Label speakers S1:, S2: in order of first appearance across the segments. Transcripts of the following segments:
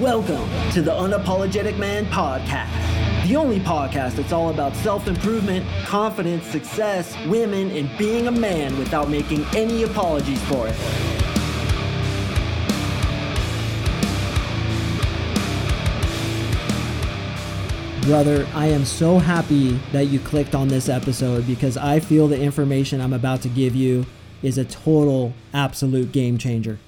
S1: Welcome to the Unapologetic Man Podcast, the only podcast that's all about self improvement, confidence, success, women, and being a man without making any apologies for it. Brother, I am so happy that you clicked on this episode because I feel the information I'm about to give you is a total, absolute game changer.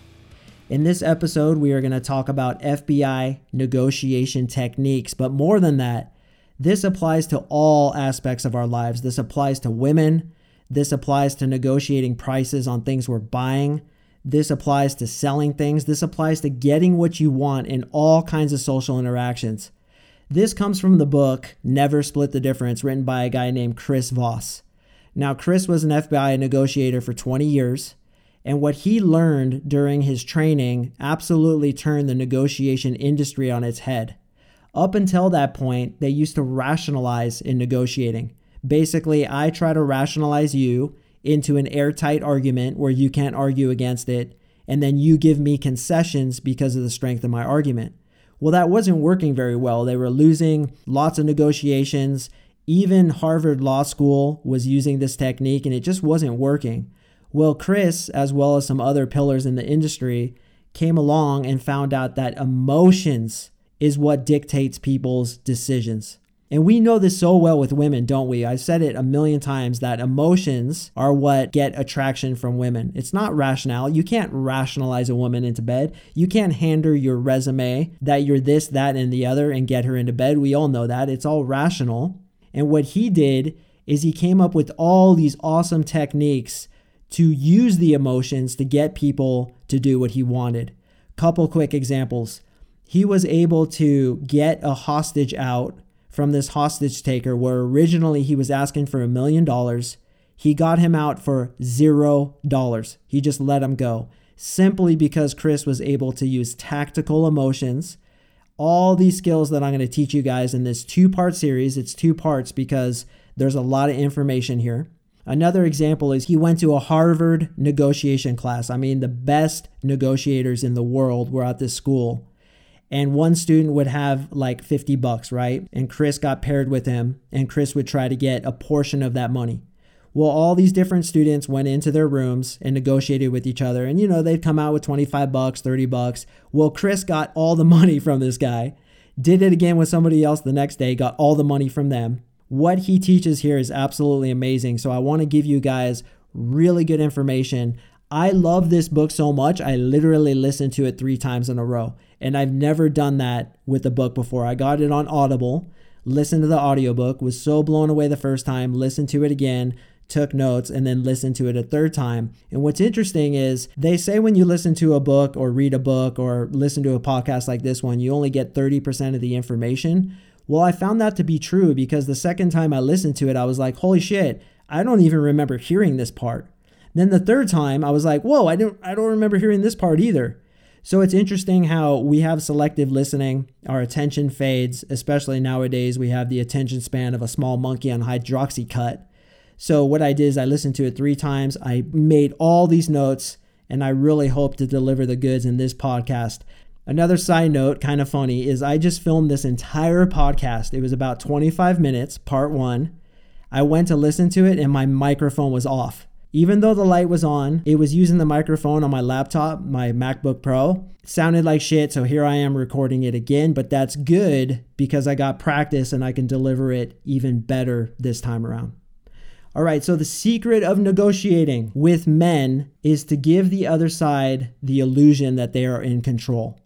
S1: In this episode, we are going to talk about FBI negotiation techniques, but more than that, this applies to all aspects of our lives. This applies to women. This applies to negotiating prices on things we're buying. This applies to selling things. This applies to getting what you want in all kinds of social interactions. This comes from the book Never Split the Difference, written by a guy named Chris Voss. Now, Chris was an FBI negotiator for 20 years. And what he learned during his training absolutely turned the negotiation industry on its head. Up until that point, they used to rationalize in negotiating. Basically, I try to rationalize you into an airtight argument where you can't argue against it, and then you give me concessions because of the strength of my argument. Well, that wasn't working very well. They were losing lots of negotiations. Even Harvard Law School was using this technique, and it just wasn't working. Well, Chris, as well as some other pillars in the industry, came along and found out that emotions is what dictates people's decisions. And we know this so well with women, don't we? I've said it a million times that emotions are what get attraction from women. It's not rational. You can't rationalize a woman into bed. You can't hand her your resume that you're this, that, and the other and get her into bed. We all know that. It's all rational. And what he did is he came up with all these awesome techniques to use the emotions to get people to do what he wanted. Couple quick examples. He was able to get a hostage out from this hostage taker where originally he was asking for a million dollars. He got him out for zero dollars. He just let him go simply because Chris was able to use tactical emotions. All these skills that I'm going to teach you guys in this two part series. It's two parts because there's a lot of information here. Another example is he went to a Harvard negotiation class. I mean, the best negotiators in the world were at this school. And one student would have like 50 bucks, right? And Chris got paired with him, and Chris would try to get a portion of that money. Well, all these different students went into their rooms and negotiated with each other. And, you know, they'd come out with 25 bucks, 30 bucks. Well, Chris got all the money from this guy, did it again with somebody else the next day, got all the money from them. What he teaches here is absolutely amazing. So I want to give you guys really good information. I love this book so much, I literally listened to it three times in a row. And I've never done that with a book before. I got it on Audible, listened to the audiobook, was so blown away the first time, listened to it again, took notes, and then listened to it a third time. And what's interesting is they say when you listen to a book or read a book or listen to a podcast like this one, you only get 30% of the information. Well, I found that to be true because the second time I listened to it, I was like, holy shit, I don't even remember hearing this part. Then the third time, I was like, whoa, I don't, I don't remember hearing this part either. So it's interesting how we have selective listening, our attention fades, especially nowadays. We have the attention span of a small monkey on hydroxycut. So what I did is I listened to it three times. I made all these notes, and I really hope to deliver the goods in this podcast. Another side note, kind of funny, is I just filmed this entire podcast. It was about 25 minutes, part one. I went to listen to it and my microphone was off. Even though the light was on, it was using the microphone on my laptop, my MacBook Pro. It sounded like shit, so here I am recording it again, but that's good because I got practice and I can deliver it even better this time around. All right, so the secret of negotiating with men is to give the other side the illusion that they are in control.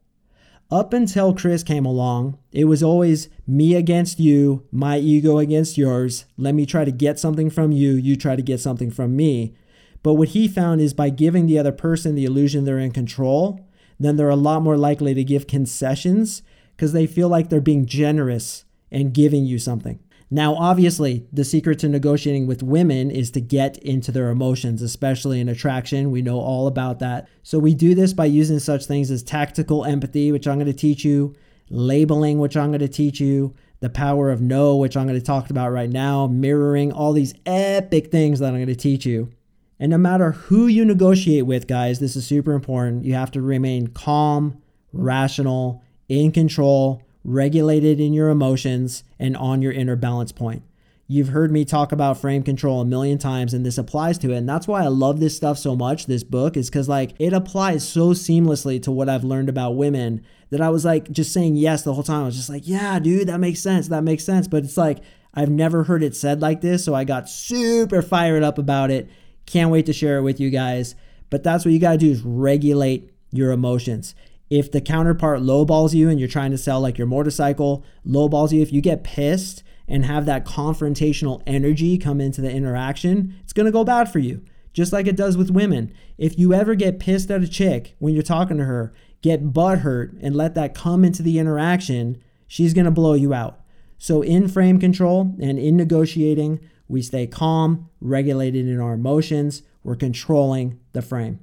S1: Up until Chris came along, it was always me against you, my ego against yours. Let me try to get something from you, you try to get something from me. But what he found is by giving the other person the illusion they're in control, then they're a lot more likely to give concessions because they feel like they're being generous and giving you something. Now, obviously, the secret to negotiating with women is to get into their emotions, especially in attraction. We know all about that. So, we do this by using such things as tactical empathy, which I'm going to teach you, labeling, which I'm going to teach you, the power of no, which I'm going to talk about right now, mirroring, all these epic things that I'm going to teach you. And no matter who you negotiate with, guys, this is super important. You have to remain calm, rational, in control, regulated in your emotions, and on your inner balance point. You've heard me talk about frame control a million times and this applies to it. And that's why I love this stuff so much, this book, is because like it applies so seamlessly to what I've learned about women that I was like just saying yes the whole time. I was just like, yeah, dude, that makes sense. That makes sense. But it's like, I've never heard it said like this. So I got super fired up about it. Can't wait to share it with you guys. But that's what you got to do is regulate your emotions. If the counterpart lowballs you and you're trying to sell like your motorcycle, lowballs you, if you get pissed and have that confrontational energy come into the interaction, it's to go bad for you. Just like it does with women. If you ever get pissed at a chick when you're talking to her, get butt hurt and let that come into the interaction, she's to blow you out. So, in frame control and in negotiating, we stay calm, regulated in our emotions, we're controlling the frame.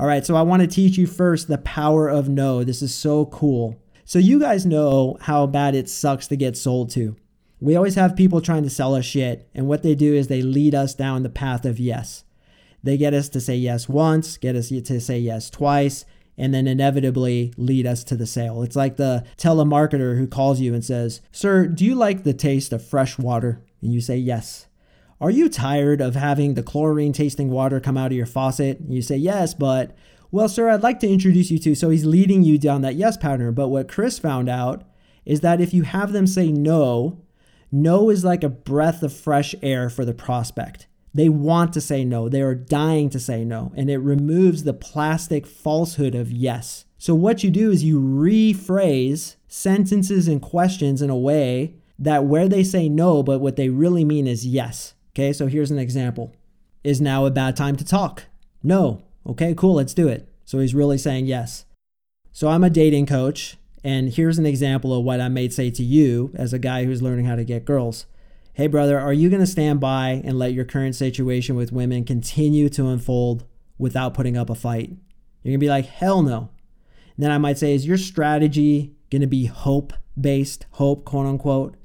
S1: All right, so I want to teach you first the power of no. This is so cool. So, you guys know how bad it sucks to get sold to. We always have people trying to sell us shit, and what they do is they lead us down the path of yes. They get us to say yes once, get us to say yes twice, and then inevitably lead us to the sale. It's like the telemarketer who calls you and says, Sir, do you like the taste of fresh water? And you say, Yes. Are you tired of having the chlorine tasting water come out of your faucet? You say, Yes, but, well, sir, I'd like to introduce you to. So he's leading you down that yes pattern. But what Chris found out is that if you have them say no, no is like a breath of fresh air for the prospect. They want to say no. They are dying to say no. And it removes the plastic falsehood of yes. So, what you do is you rephrase sentences and questions in a way that where they say no, but what they really mean is yes. Okay, so here's an example Is now a bad time to talk? No. Okay, cool, let's do it. So he's really saying yes. So I'm a dating coach, and here's an example of what I may say to you as a guy who's learning how to get girls hey, brother, are you going to stand by and let your current situation with women continue to unfold without putting up a fight? You're going to be like, hell no. And then I might say, is your strategy going to be hope based, hope, quote unquote?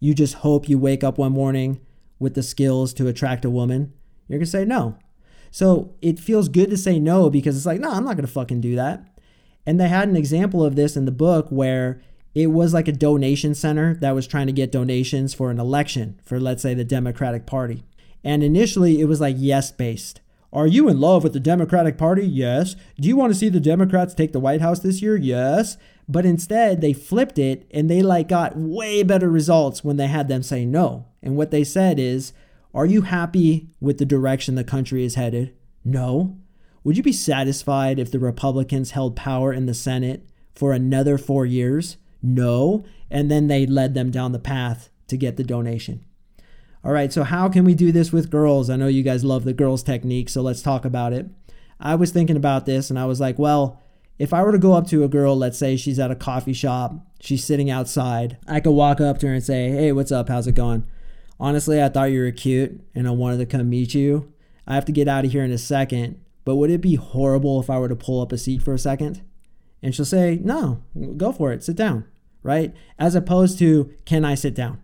S1: You just hope you wake up one morning with the skills to attract a woman? You're going to say no. So it feels good to say no because it's like, no, I'm not going to fucking do that. And they had an example of this in the book where it was like a donation center that was trying to get donations for an election for, let's say, the Democratic Party. And initially, it was like yes based. Are you in love with the Democratic Party? Yes. Do you want to see the Democrats take the White House this year? Yes. But instead, they flipped it and they like got way better results when they had them say no. And what they said is, are you happy with the direction the country is headed? No. Would you be satisfied if the Republicans held power in the Senate for another 4 years? No. And then they led them down the path to get the donation. All right, so how can we do this with girls? I know you guys love the girls technique, so let's talk about it. I was thinking about this and I was like, well, if I were to go up to a girl, let's say she's at a coffee shop, she's sitting outside, I could walk up to her and say, hey, what's up? How's it going? Honestly, I thought you were cute and I wanted to come meet you. I have to get out of here in a second, but would it be horrible if I were to pull up a seat for a second? And she'll say, no, go for it, sit down right? As opposed to, can I sit down?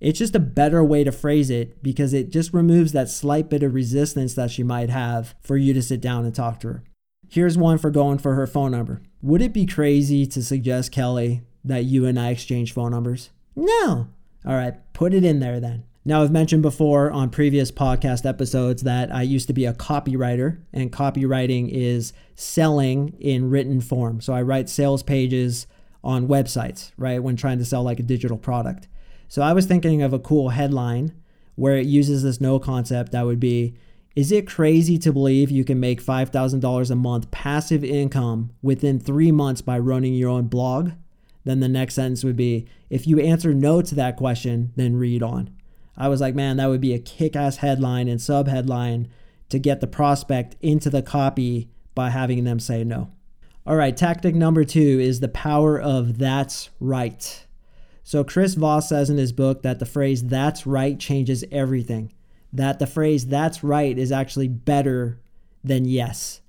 S1: It's just a better way to phrase it because it just removes that slight bit of resistance that she might have for you to sit down and talk to her. Here's one for going for her phone number. Would it be crazy to suggest, Kelly, that you and I exchange phone numbers? No. All right, put it in there then. Now, I've mentioned before on previous podcast episodes that I used to be a copywriter, and copywriting is selling in written form. So I write sales pages on websites, right? When trying to sell like a digital product. So I was thinking of a cool headline where it uses this no concept that would be Is it crazy to believe you can make $5,000 a month passive income within three months by running your own blog? Then the next sentence would be If you answer no to that question, then read on. I was like, man, that would be a kick ass headline and sub headline to get the prospect into the copy by having them say no. All right, tactic number two is the power of that's right. So, Chris Voss says in his book that the phrase that's right changes everything, that the phrase that's right is actually better than yes.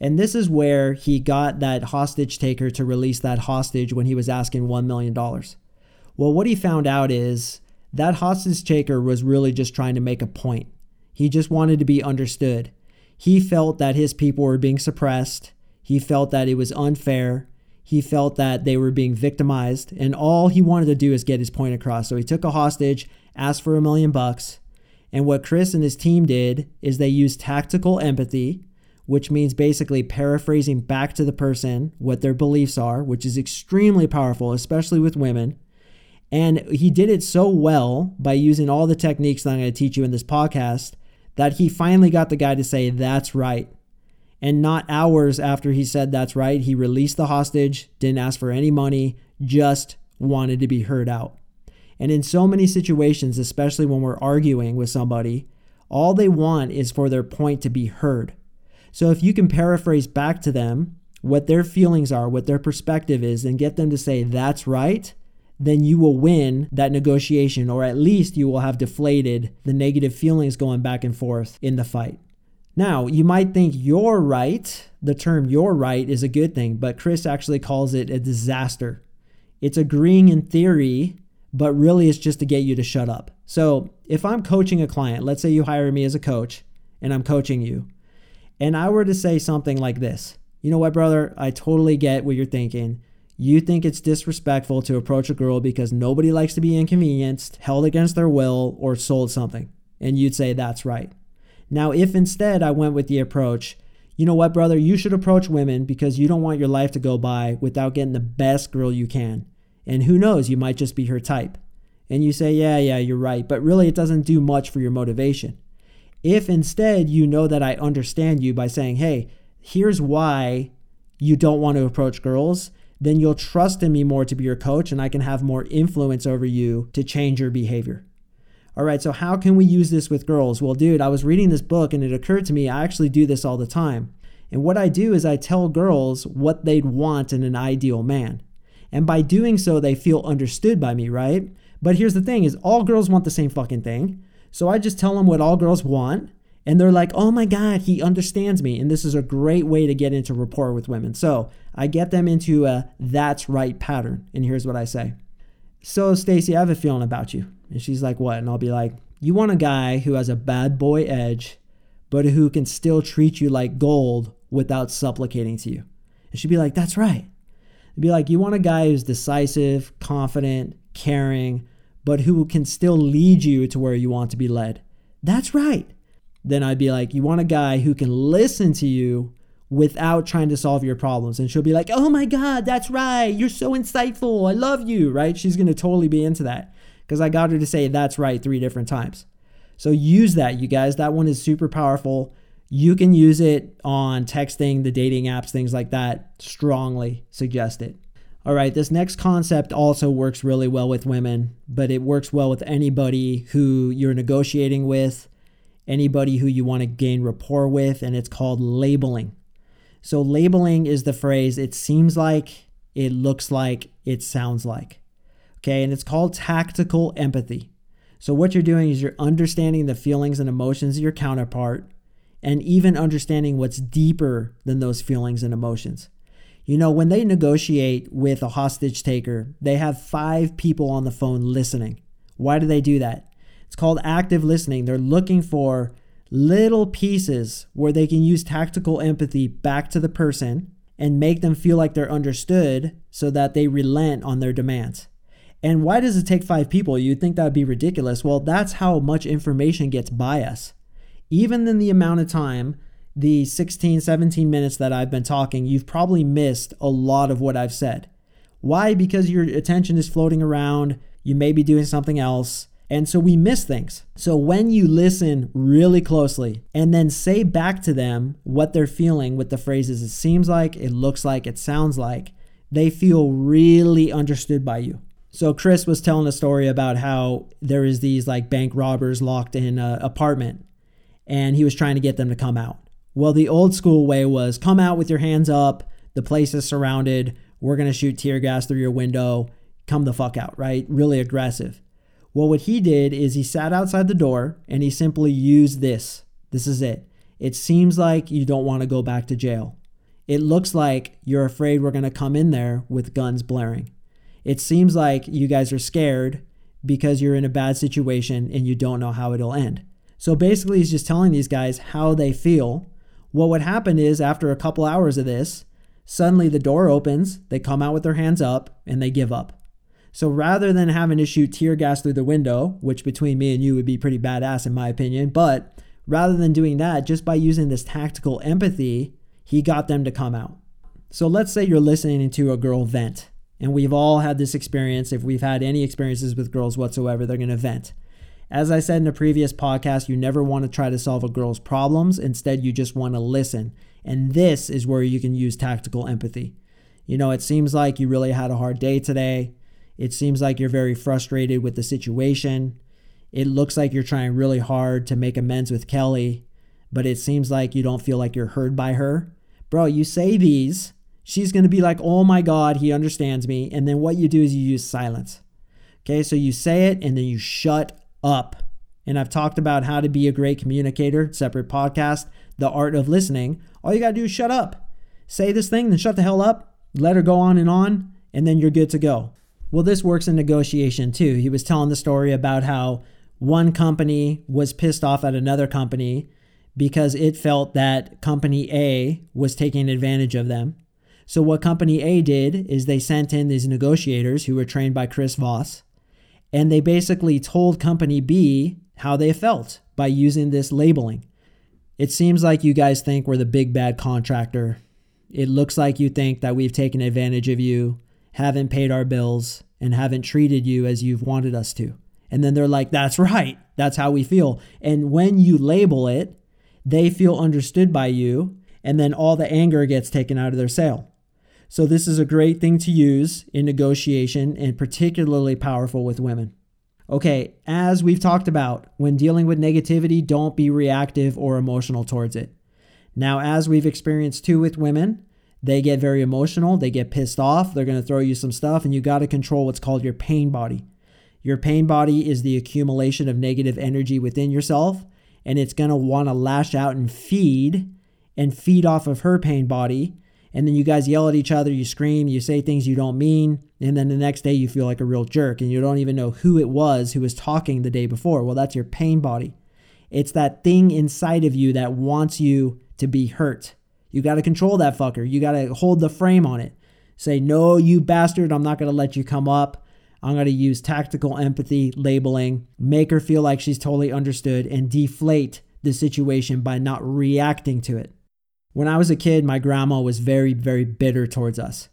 S1: And this is where he got that hostage taker to release that hostage when he was asking $1 million. Well, what he found out is that hostage taker was really just trying to make a point. He just wanted to be understood. He felt that his people were being suppressed he felt that it was unfair. He felt that they were being victimized, and all he wanted to do is get his point across. So he took a hostage, asked for a million bucks. And what Chris and his team did is they used tactical empathy, which means basically paraphrasing back to the person what their beliefs are, which is extremely powerful, especially with women. And he did it so well by using all the techniques that I'm going to teach you in this podcast that he finally got the guy to say, That's right. And not hours after he said that's right, he released the hostage, didn't ask for any money, just wanted to be heard out. And in so many situations, especially when we're arguing with somebody, all they want is for their point to be heard. So if you can paraphrase back to them what their feelings are, what their perspective is, and get them to say, that's right, then you will win that negotiation, or at least you will have deflated the negative feelings going back and forth in the fight. Now, you might think you're right. The term you're right is a good thing, but Chris actually calls it a disaster. It's agreeing in theory, but really it's just to get you to shut up. So, if I'm coaching a client, let's say you hire me as a coach and I'm coaching you, and I were to say something like this You know what, brother? I totally get what you're thinking. You think it's disrespectful to approach a girl because nobody likes to be inconvenienced, held against their will, or sold something. And you'd say, That's right. Now, if instead I went with the approach, you know what, brother, you should approach women because you don't want your life to go by without getting the best girl you can. And who knows, you might just be her type. And you say, yeah, yeah, you're right, but really it doesn't do much for your motivation. If instead you know that I understand you by saying, hey, here's why you don't want to approach girls, then you'll trust in me more to be your coach and I can have more influence over you to change your behavior. All right, so how can we use this with girls? Well, dude, I was reading this book and it occurred to me I actually do this all the time. And what I do is I tell girls what they'd want in an ideal man. And by doing so, they feel understood by me, right? But here's the thing is all girls want the same fucking thing. So I just tell them what all girls want and they're like, "Oh my god, he understands me." And this is a great way to get into rapport with women. So, I get them into a that's right pattern. And here's what I say. So, Stacy, I have a feeling about you. And she's like, What? And I'll be like, You want a guy who has a bad boy edge, but who can still treat you like gold without supplicating to you. And she'd be like, That's right. It'd be like, You want a guy who's decisive, confident, caring, but who can still lead you to where you want to be led. That's right. Then I'd be like, You want a guy who can listen to you without trying to solve your problems. And she'll be like, Oh my God, that's right. You're so insightful. I love you, right? She's going to totally be into that because I got her to say that's right three different times. So use that, you guys. That one is super powerful. You can use it on texting, the dating apps, things like that. Strongly suggest it. All right, this next concept also works really well with women, but it works well with anybody who you're negotiating with, anybody who you want to gain rapport with, and it's called labeling. So, labeling is the phrase it seems like, it looks like, it sounds like. Okay, and it's called tactical empathy. So, what you're doing is you're understanding the feelings and emotions of your counterpart and even understanding what's deeper than those feelings and emotions. You know, when they negotiate with a hostage taker, they have five people on the phone listening. Why do they do that? It's called active listening. They're looking for little pieces where they can use tactical empathy back to the person and make them feel like they're understood so that they relent on their demands. And why does it take five people? You'd think that would be ridiculous. Well, that's how much information gets by us. Even in the amount of time, the 16, 17 minutes that I've been talking, you've probably missed a lot of what I've said. Why? Because your attention is floating around, you may be doing something else, and so we miss things. So when you listen really closely and then say back to them what they're feeling with the phrases, it seems like, it looks like, it sounds like, they feel really understood by you. So Chris was telling a story about how there is these like bank robbers locked in an apartment and he was trying to get them to come out. Well, the old school way was come out with your hands up. The place is surrounded. We're going to shoot tear gas through your window. Come the fuck out, right? Really aggressive. Well, what he did is he sat outside the door and he simply used this. This is it. It seems like you don't want to go back to jail. It looks like you're afraid we're going to come in there with guns blaring. It seems like you guys are scared because you're in a bad situation and you don't know how it'll end. So basically, he's just telling these guys how they feel. What would happen is, after a couple hours of this, Suddenly the door opens, they come out with their hands up, and they give up. So rather than having to shoot tear gas through the window, which between me and you would be pretty badass in my opinion, but rather than doing that, just by using this tactical empathy, he got them to come out. So let's say you're listening to a girl vent, and we've all had this experience. If we've had any experiences with girls whatsoever, they're going to vent. As I said in a previous podcast, you never want to try to solve a girl's problems. Instead, you just want to listen. And this is where you can use tactical empathy. You know, it seems like you really had a hard day today. It seems like you're very frustrated with the situation. It looks like you're trying really hard to make amends with Kelly, but it seems like you don't feel like you're heard by her. Bro, you say these, she's going to be like, oh my God, he understands me. And then what you do is you use silence. Okay, so you say it and then you shut up. And I've talked about how to be a great communicator, separate podcast, the art of listening. All you got to do is shut up. Say this thing, then shut the hell up, let her go on and on, and then you're good to go. Well, this works in negotiation too. He was telling the story about how one company was pissed off at another company because it felt that company A was taking advantage of them. So, what company A did is they sent in these negotiators who were trained by Chris Voss, and they basically told company B how they felt by using this labeling. It seems like you guys think we're the big bad contractor. It looks like you think that we've taken advantage of you haven't paid our bills, and haven't treated you as you've wanted us to. And then they're like, that's right. That's how we feel. And when you label it, they feel understood by you, and then all the anger gets taken out of their sail. So, this is a great thing to use in negotiation and particularly powerful with women. Okay, as we've talked about, when dealing with negativity, don't be reactive or emotional towards it. Now, as we've experienced too with women, they get very emotional, they get pissed off, they're going to throw you some stuff, and you got to control what's called your pain body. Your pain body is the accumulation of negative energy within yourself, and it's going to want to lash out and feed and feed off of her pain body. And then you guys yell at each other, you scream, you say things you don't mean, and then the next day you feel like a real jerk and you don't even know who it was who was talking the day before. Well, that's your pain body. It's that thing inside of you that wants you to be hurt. You got to control that fucker. You got to hold the frame on it. Say, no, you bastard, I'm not going to let you come up. I'm going to use tactical empathy labeling, make her feel like she's totally understood, and deflate the situation by not reacting to it. When I was a kid, my grandma was very, very bitter towards us.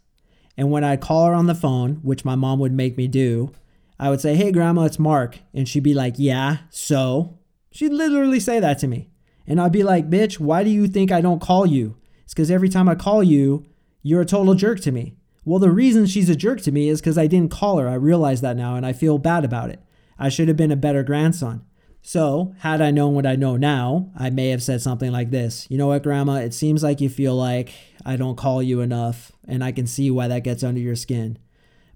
S1: And when I'd call her on the phone, which my mom would make me do, I would say, Hey, grandma, it's Mark. And she'd be like, Yeah, so? She'd literally say that to me. And I'd be like, Bitch, why do you think I don't call you? It's because every time I call you, you're a total jerk to me. Well, the reason she's a jerk to me is because I didn't call her. I realize that now and I feel bad about it. I should have been a better grandson. So, had I known what I know now, I may have said something like this You know what, Grandma? It seems like you feel like I don't call you enough, and I can see why that gets under your skin.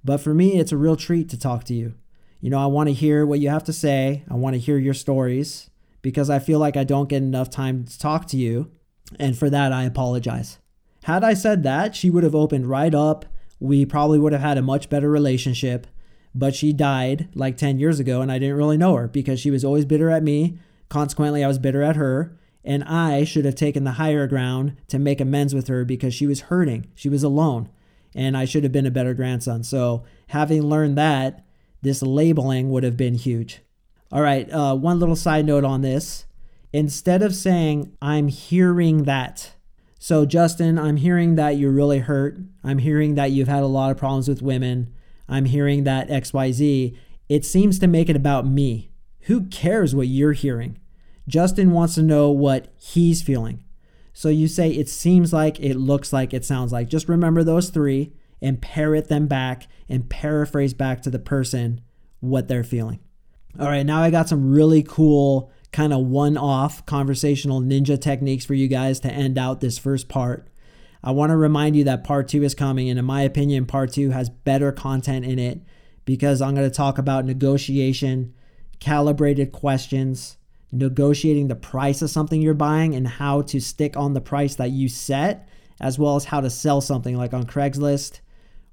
S1: But for me, it's a real treat to talk to you. You know, I want to hear what you have to say, I want to hear your stories because I feel like I don't get enough time to talk to you. And for that, I apologize. Had I said that, she would have opened right up. We probably would have had a much better relationship. But she died like 10 years ago, and I didn't really know her because she was always bitter at me. Consequently, I was bitter at her. And I should have taken the higher ground to make amends with her because she was hurting. She was alone. And I should have been a better grandson. So, having learned that, this labeling would have been huge. All right, uh, one little side note on this instead of saying, I'm hearing that. So, Justin, I'm hearing that you're really hurt. I'm hearing that you've had a lot of problems with women. I'm hearing that XYZ. It seems to make it about me. Who cares what you're hearing? Justin wants to know what he's feeling. So you say, it seems like, it looks like, it sounds like. Just remember those three and parrot them back and paraphrase back to the person what they're feeling. All right, now I got some really cool kind of one off conversational ninja techniques for you guys to end out this first part. I want to remind you that part two is coming, and in my opinion, part two has better content in it because I'm going to talk about negotiation, calibrated questions, negotiating the price of something you're buying, and how to stick on the price that you set, as well as how to sell something like on Craigslist.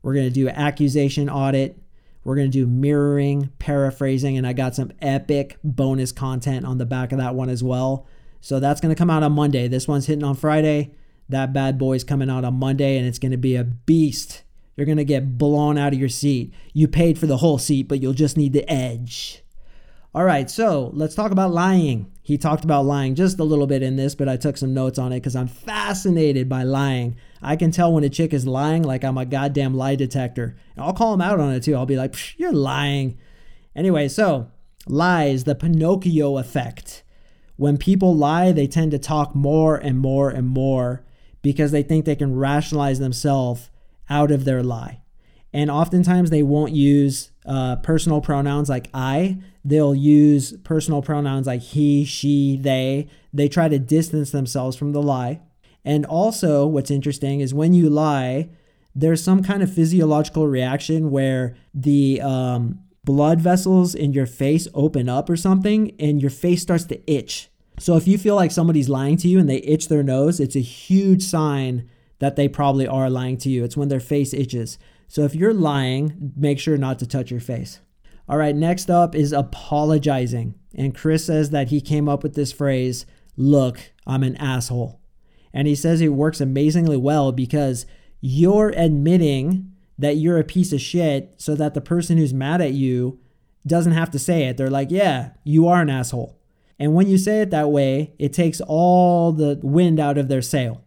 S1: We're going to do accusation audit, we're going to do mirroring, paraphrasing, and I got some epic bonus content on the back of that one as well. So that's going to come out on Monday. This one's hitting on Friday. That bad boy's coming out on Monday and it's going to be a beast. You're going to get blown out of your seat. You paid for the whole seat, but you'll just need the edge. All right, so let's talk about lying. He talked about lying just a little bit in this, but I took some notes on it because I'm fascinated by lying. I can tell when a chick is lying like I'm a goddamn lie detector. And I'll call him out on it too. I'll be like, you're lying. Anyway, so lies, the Pinocchio effect. When people lie, they tend to talk more and more and more because they think they can rationalize themselves out of their lie. And oftentimes they won't use uh, personal pronouns like I. They'll use personal pronouns like he, she, they. They try to distance themselves from the lie. And also, what's interesting is when you lie, there's some kind of physiological reaction where the um, blood vessels in your face open up or something, and your face starts to itch. So if you feel like somebody's lying to you and they itch their nose, it's a huge sign that they probably are lying to you. It's when their face itches. So if you're lying, make sure not to touch your face. All right, next up is apologizing. And Chris says that he came up with this phrase, look, I'm an asshole. And he says it works amazingly well because you're admitting that you're a piece of shit so that the person who's mad at you doesn't have to say it. They're like, yeah, you are an asshole. And when you say it that way, it takes all the wind out of their sail.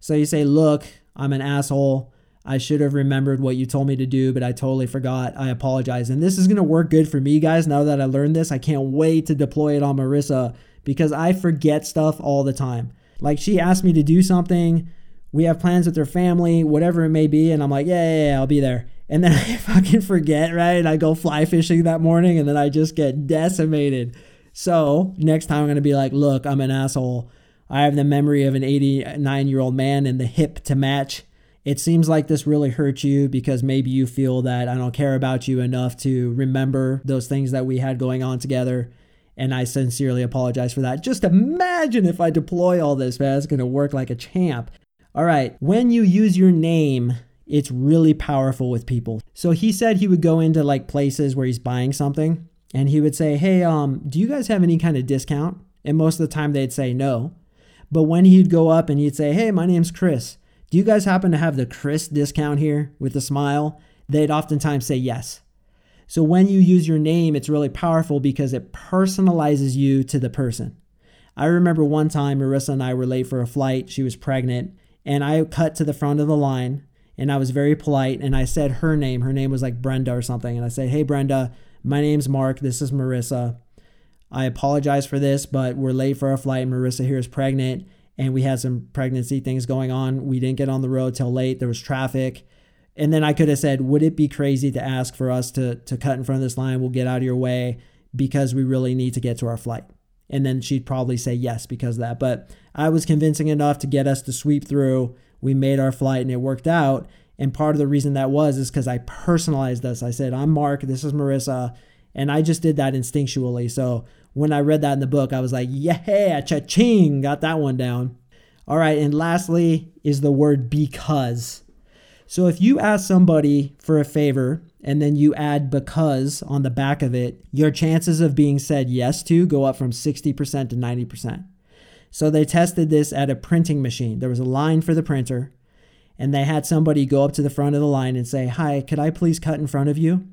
S1: So you say, look, I'm an asshole. I should have remembered what you told me to do, but I totally forgot. I apologize. And this is going to work good for me, guys. Now that I learned this, I can't wait to deploy it on Marissa because I forget stuff all the time. Like she asked me to do something, we have plans with her family, whatever it may be, and I'm like, yeah, yeah, yeah, I'll be there. And then I fucking forget, right? And I go fly fishing that morning and then I just get decimated. So next time I'm to be like, look, I'm an asshole. I have the memory of an 89 year old man and the hip to match. It seems like this really hurt you because maybe you feel that I don't care about you enough to remember those things that we had going on together. And I sincerely apologize for that. Just imagine if I deploy all this, man. It's going to work like a champ. All right. When you use your name, it's really powerful with people. So he said he would go into like places where he's buying something and he would say, Hey, um, do you guys have any kind of discount? And most of the time they'd say no. But when he'd go up and he'd say, Hey, my name's Chris. Do you guys happen to have the Chris discount here with a smile? They'd oftentimes say yes. So when you use your name, it's really powerful because it personalizes you to the person. I remember one time Marissa and I were late for a flight. She was pregnant, and I cut to the front of the line and I was very polite and I said her name. Her name was like Brenda or something. And I said, Hey, Brenda, my name's Mark. This is Marissa. I apologize for this, but we're late for our flight. Marissa here is pregnant and we had some pregnancy things going on. We didn't get on the road till late. There was traffic. And then I could have said, would it be crazy to ask for us to, to cut in front of this line? We'll get out of your way because we really need to get to our flight. And then she'd probably say yes because of that. But I was convincing enough to get us to sweep through. We made our flight and it worked out. And part of the reason that was is because I personalized this. I said, I'm Mark, this is Marissa. And I just did that instinctually. So when I read that in the book, I was like, yeah, cha-ching, got that one down. All right, and lastly is the word because. So if you ask somebody for a favor and then you add because on the back of it, your chances of being said yes to go up from 60% to 90%. So they tested this at a printing machine. There was a line for the printer, and they had somebody go up to the front of the line and say, Hi, could I please cut in front of you?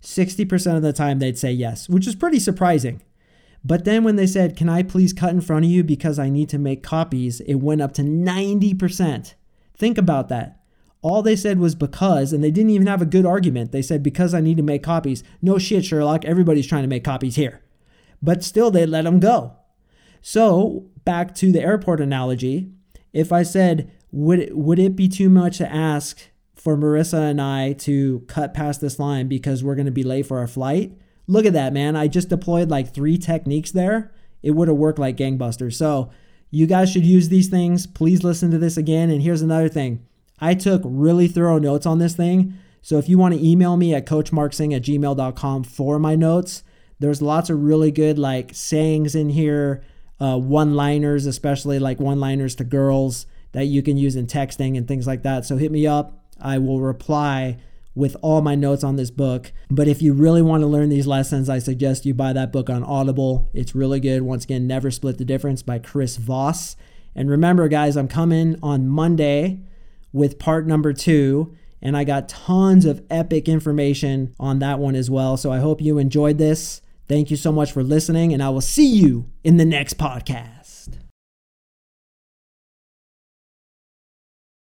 S1: 60% of the time they'd say yes, which is pretty surprising. But then when they said, Can I please cut in front of you because I need to make copies? it went up to 90%. Think about that. All they said was because, and they didn't even have a good argument. They said, Because I need to make copies. No shit, Sherlock. Everybody's trying to make copies here. But still, they let them go. So, back to the airport analogy, if I said, would it, would it be too much to ask for Marissa and I to cut past this line because we're going to be late for our flight? Look at that, man. I just deployed like three techniques there. It would have worked like gangbusters. So you guys should use these things. Please listen to this again. And here's another thing I took really thorough notes on this thing. So if you want to email me at coachmarksing at gmail.com for my notes, there's lots of really good like sayings in here, uh, one liners, especially like one liners to girls that you can use in texting and things like that. So hit me up. I will reply with all my notes on this book. But if you really want to learn these lessons, I suggest you buy that book on Audible. It's really good. Once again, Never Split the Difference by Chris Voss. And remember, guys, I'm coming on Monday with part number two. And I got tons of epic information on that one as well. So I hope you enjoyed this. Thank you so much for listening, and I will see you in the next podcast.